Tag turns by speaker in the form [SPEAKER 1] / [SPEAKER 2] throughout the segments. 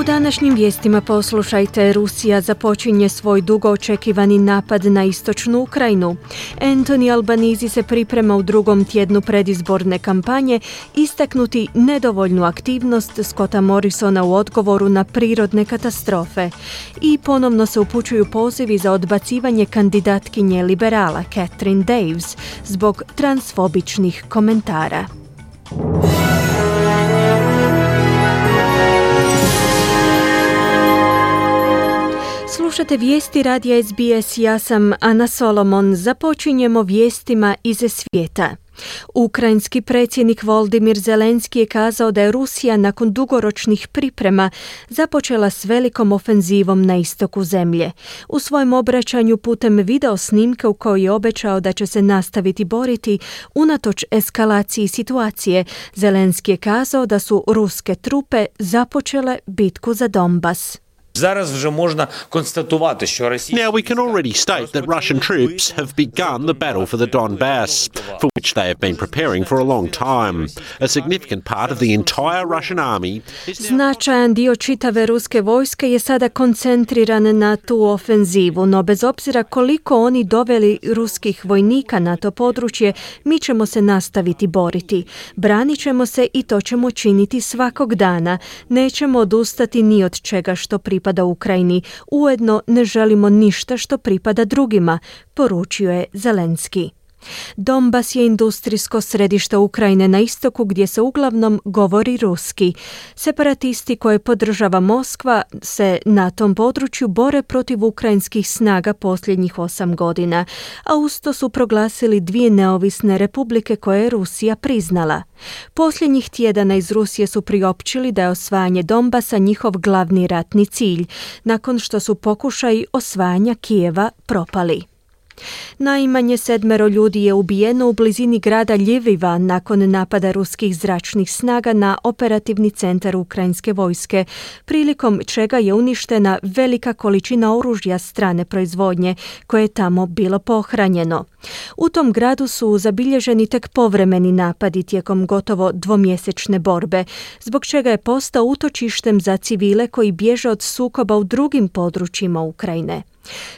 [SPEAKER 1] U današnjim vijestima poslušajte, Rusija započinje svoj dugo očekivani napad na istočnu Ukrajinu. Anthony Albanizi se priprema u drugom tjednu predizborne kampanje istaknuti nedovoljnu aktivnost Scotta Morrisona u odgovoru na prirodne katastrofe. I ponovno se upućuju pozivi za odbacivanje kandidatkinje liberala Catherine Daves zbog transfobičnih komentara. Slušate vijesti radija SBS, ja sam Ana Solomon. Započinjemo vijestima iz svijeta. Ukrajinski predsjednik Voldimir Zelenski je kazao da je Rusija nakon dugoročnih priprema započela s velikom ofenzivom na istoku zemlje. U svojem obraćanju putem video snimke u kojoj je obećao da će se nastaviti boriti unatoč eskalaciji situacije, Zelenski je kazao da su ruske trupe započele bitku za Donbas.
[SPEAKER 2] Now we can already state that Russian troops have begun the battle for the Donbass, for which they have been preparing for a long time. A significant part of the entire Russian army.
[SPEAKER 1] Značajan dio čitave ruske vojske je sada koncentriran na tu ofenzivu, no bez obzira koliko oni doveli ruskih vojnika na to područje, mi ćemo se nastaviti boriti. Branit se i to ćemo činiti svakog dana. Nećemo odustati ni od čega što Ukrajini. Ujedno ne želimo ništa što pripada drugima, poručio je Zelenski. Donbas je industrijsko središte Ukrajine na istoku gdje se uglavnom govori ruski. Separatisti koje podržava Moskva se na tom području bore protiv ukrajinskih snaga posljednjih osam godina, a usto su proglasili dvije neovisne republike koje je Rusija priznala. Posljednjih tjedana iz Rusije su priopćili da je osvajanje Donbasa njihov glavni ratni cilj, nakon što su pokušaji osvajanja Kijeva propali. Najmanje sedmero ljudi je ubijeno u blizini grada Ljiviva nakon napada ruskih zračnih snaga na operativni centar ukrajinske vojske, prilikom čega je uništena velika količina oružja strane proizvodnje koje je tamo bilo pohranjeno. U tom gradu su zabilježeni tek povremeni napadi tijekom gotovo dvomjesečne borbe, zbog čega je postao utočištem za civile koji bježe od sukoba u drugim područjima Ukrajine.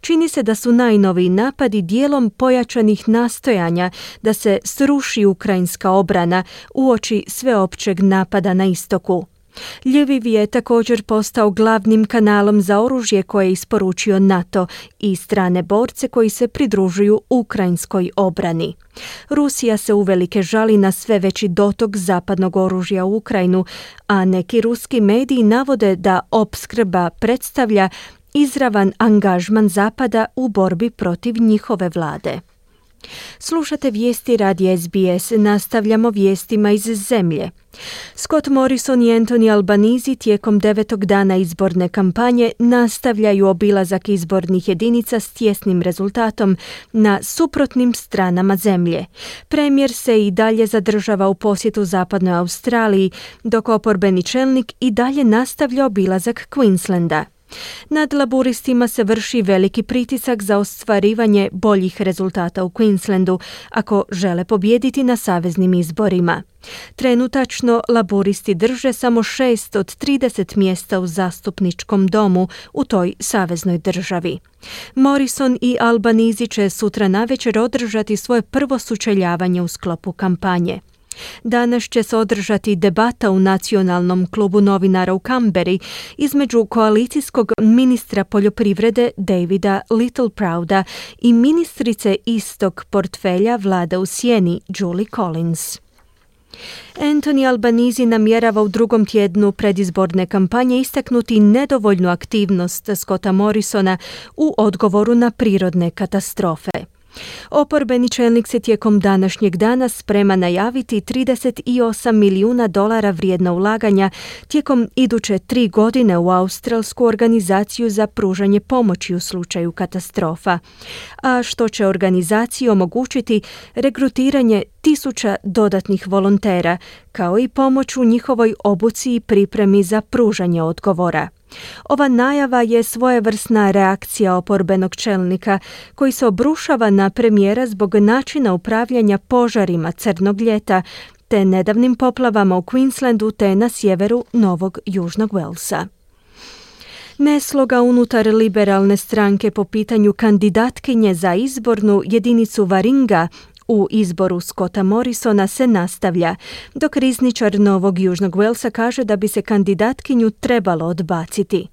[SPEAKER 1] Čini se da su najnoviji napadi dijelom pojačanih nastojanja da se sruši ukrajinska obrana uoči sveopćeg napada na istoku. Ljeviv je također postao glavnim kanalom za oružje koje je isporučio NATO i strane borce koji se pridružuju ukrajinskoj obrani. Rusija se uvelike žali na sve veći dotok zapadnog oružja u Ukrajinu, a neki ruski mediji navode da opskrba predstavlja izravan angažman Zapada u borbi protiv njihove vlade. Slušate vijesti radi SBS, nastavljamo vijestima iz zemlje. Scott Morrison i Anthony Albanizi tijekom devetog dana izborne kampanje nastavljaju obilazak izbornih jedinica s tjesnim rezultatom na suprotnim stranama zemlje. Premijer se i dalje zadržava u posjetu zapadnoj Australiji, dok oporbeni čelnik i dalje nastavlja obilazak Queenslanda. Nad laburistima se vrši veliki pritisak za ostvarivanje boljih rezultata u Queenslandu ako žele pobijediti na saveznim izborima. Trenutačno laburisti drže samo šest od 30 mjesta u zastupničkom domu u toj saveznoj državi. Morrison i Albanizi će sutra navečer održati svoje prvo sučeljavanje u sklopu kampanje. Danas će se održati debata u Nacionalnom klubu novinara u Kamberi između koalicijskog ministra poljoprivrede Davida Littleprouda i ministrice istog portfelja vlada u Sjeni Julie Collins. Anthony Albanizi namjerava u drugom tjednu predizborne kampanje istaknuti nedovoljnu aktivnost Scotta Morrisona u odgovoru na prirodne katastrofe. Oporbeni čelnik se tijekom današnjeg dana sprema najaviti 38 milijuna dolara vrijedna ulaganja tijekom iduće tri godine u Australsku organizaciju za pružanje pomoći u slučaju katastrofa, a što će organizaciji omogućiti regrutiranje tisuća dodatnih volontera, kao i pomoć u njihovoj obuci i pripremi za pružanje odgovora. Ova najava je svojevrsna reakcija oporbenog čelnika koji se obrušava na premijera zbog načina upravljanja požarima crnog ljeta te nedavnim poplavama u Queenslandu te na sjeveru Novog Južnog Walesa. Nesloga unutar liberalne stranke po pitanju kandidatkinje za izbornu jedinicu Varinga u izboru Scotta Morrisona se nastavlja, dok rizničar Novog Južnog Walesa kaže da bi se kandidatkinju trebalo odbaciti.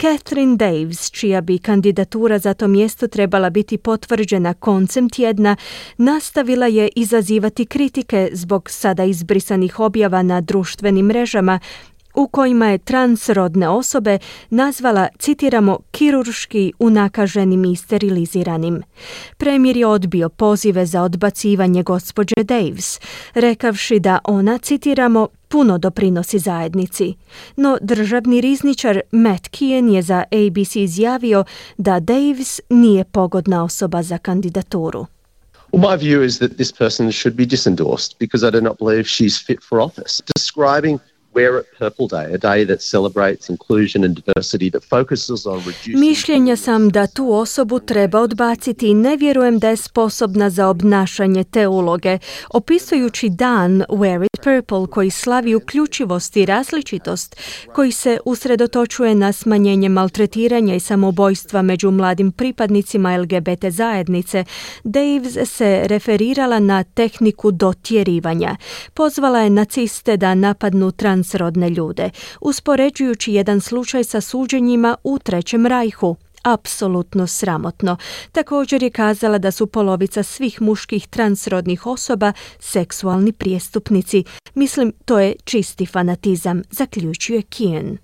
[SPEAKER 1] Catherine Daves, čija bi kandidatura za to mjesto trebala biti potvrđena koncem tjedna, nastavila je izazivati kritike zbog sada izbrisanih objava na društvenim mrežama u kojima je transrodne osobe nazvala, citiramo, kirurški unakaženim i steriliziranim. Premijer je odbio pozive za odbacivanje gospođe Daves, rekavši da ona, citiramo, puno doprinosi zajednici. No državni rizničar Matt Kien je za ABC izjavio da Davis nije pogodna osoba za kandidaturu.
[SPEAKER 3] My view is that this person should be disendorsed because I do not believe she's fit for office. Describing
[SPEAKER 1] Mišljenja sam da tu osobu treba odbaciti i ne vjerujem da je sposobna za obnašanje te uloge. Opisujući dan Wear It Purple koji slavi uključivost i različitost, koji se usredotočuje na smanjenje maltretiranja i samobojstva među mladim pripadnicima LGBT zajednice, Daves se referirala na tehniku dotjerivanja. Pozvala je naciste da napadnu trans transrodne ljude, uspoređujući jedan slučaj sa suđenjima u Trećem rajhu apsolutno sramotno. Također je kazala da su polovica svih muških transrodnih osoba seksualni prijestupnici. Mislim, to je čisti fanatizam, zaključuje Kien.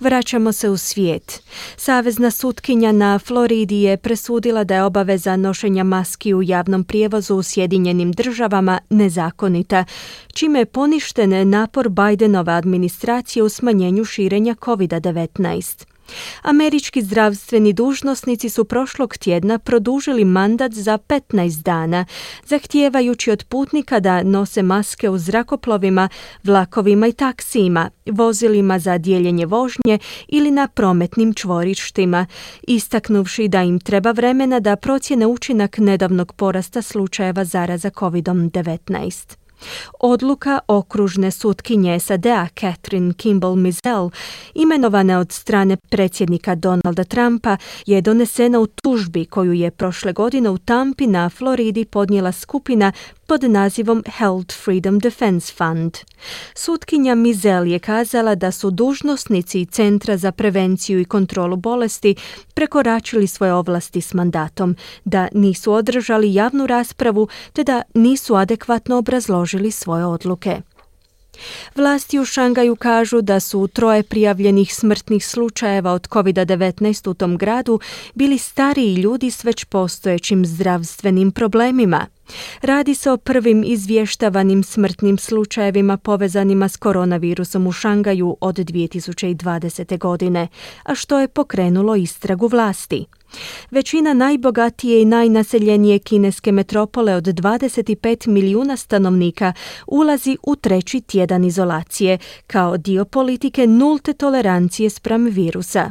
[SPEAKER 1] Vraćamo se u svijet. Savezna sutkinja na Floridi je presudila da je obaveza nošenja maski u javnom prijevozu u Sjedinjenim državama nezakonita, čime je poništen napor Bidenove administracije u smanjenju širenja COVID-19. Američki zdravstveni dužnosnici su prošlog tjedna produžili mandat za 15 dana, zahtijevajući od putnika da nose maske u zrakoplovima, vlakovima i taksijima, vozilima za dijeljenje vožnje ili na prometnim čvorištima, istaknuvši da im treba vremena da procjene učinak nedavnog porasta slučajeva zaraza COVID-19. Odluka okružne sutkinje SAD-a Catherine Kimball Mizell, imenovana od strane predsjednika Donalda Trumpa, je donesena u tužbi koju je prošle godine u Tampi na Floridi podnijela skupina pod nazivom Health Freedom Defense Fund. Sutkinja Mizel je kazala da su dužnosnici Centra za prevenciju i kontrolu bolesti prekoračili svoje ovlasti s mandatom, da nisu održali javnu raspravu te da nisu adekvatno obrazložili svoje odluke. Vlasti u Šangaju kažu da su troje prijavljenih smrtnih slučajeva od COVID-19 u tom gradu bili stariji ljudi s već postojećim zdravstvenim problemima. Radi se o prvim izvještavanim smrtnim slučajevima povezanima s koronavirusom u Šangaju od 2020. godine, a što je pokrenulo istragu vlasti. Većina najbogatije i najnaseljenije kineske metropole od 25 milijuna stanovnika ulazi u treći tjedan izolacije kao dio politike nulte tolerancije spram virusa.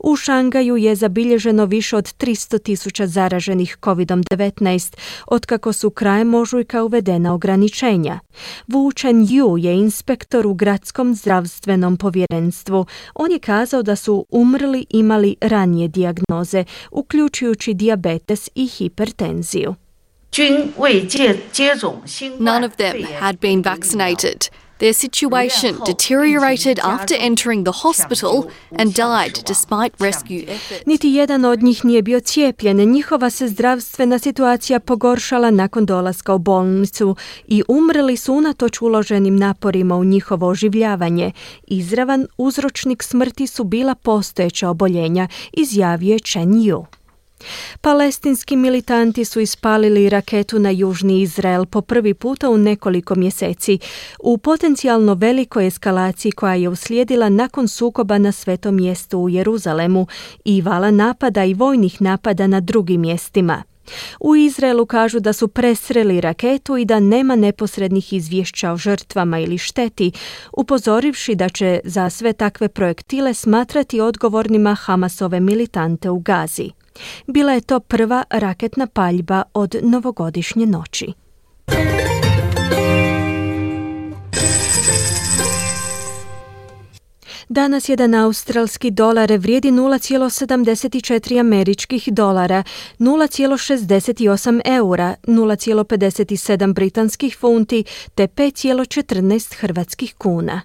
[SPEAKER 1] U Šangaju je zabilježeno više od 300 tisuća zaraženih COVID-19, otkako su krajem ožujka uvedena ograničenja. Wu Chen Yu je inspektor u gradskom zdravstvenom povjerenstvu. On je kazao da su umrli imali ranije dijagnoze, uključujući dijabetes i hipertenziju.
[SPEAKER 4] None of them had been vaccinated. Their situation deteriorated after entering the hospital and died despite rescue efforts.
[SPEAKER 1] Niti jedan od njih nije bio cijepljen. Njihova se zdravstvena situacija pogoršala nakon dolaska u bolnicu i umrli su unatoč uloženim naporima u njihovo oživljavanje. Izravan uzročnik smrti su bila postojeća oboljenja, izjavio je Chen Yu. Palestinski militanti su ispalili raketu na južni Izrael po prvi puta u nekoliko mjeseci u potencijalno velikoj eskalaciji koja je uslijedila nakon sukoba na svetom mjestu u Jeruzalemu i vala napada i vojnih napada na drugim mjestima. U Izraelu kažu da su presreli raketu i da nema neposrednih izvješća o žrtvama ili šteti, upozorivši da će za sve takve projektile smatrati odgovornima Hamasove militante u Gazi. Bila je to prva raketna paljba od novogodišnje noći. Danas jedan australski dolar vrijedi 0,74 američkih dolara, 0,68 eura, 0,57 britanskih funti te 5,14 hrvatskih kuna.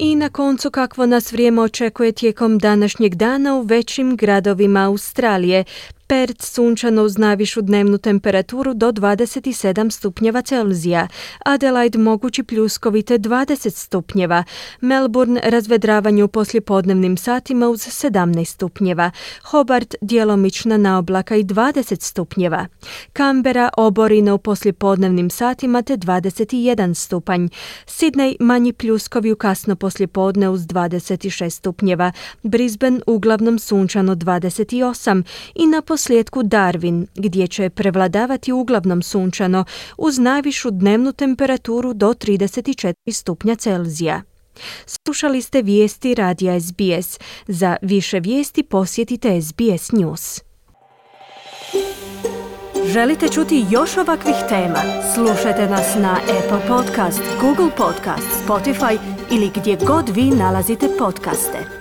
[SPEAKER 1] I na koncu kakvo nas vrijeme očekuje tijekom današnjeg dana u većim gradovima Australije. Perth sunčano uz najvišu dnevnu temperaturu do 27 stupnjeva Celzija, Adelaide mogući pljuskovite 20 stupnjeva, Melbourne razvedravanje u poslijepodnevnim satima uz 17 stupnjeva, Hobart djelomična na oblaka i 20 stupnjeva, Canberra oborina u poslijepodnevnim satima te 21 stupanj, Sydney manji pljuskovi u kasno poslijepodne uz 26 stupnjeva, Brisbane uglavnom sunčano 28 i na posljedku Darwin, gdje će prevladavati uglavnom sunčano uz najvišu dnevnu temperaturu do 34 stupnja Celzija. Slušali ste vijesti radija SBS. Za više vijesti posjetite SBS News. Želite čuti još ovakvih tema? Slušajte nas na Apple Podcast, Google Podcast, Spotify ili gdje god vi nalazite podcaste.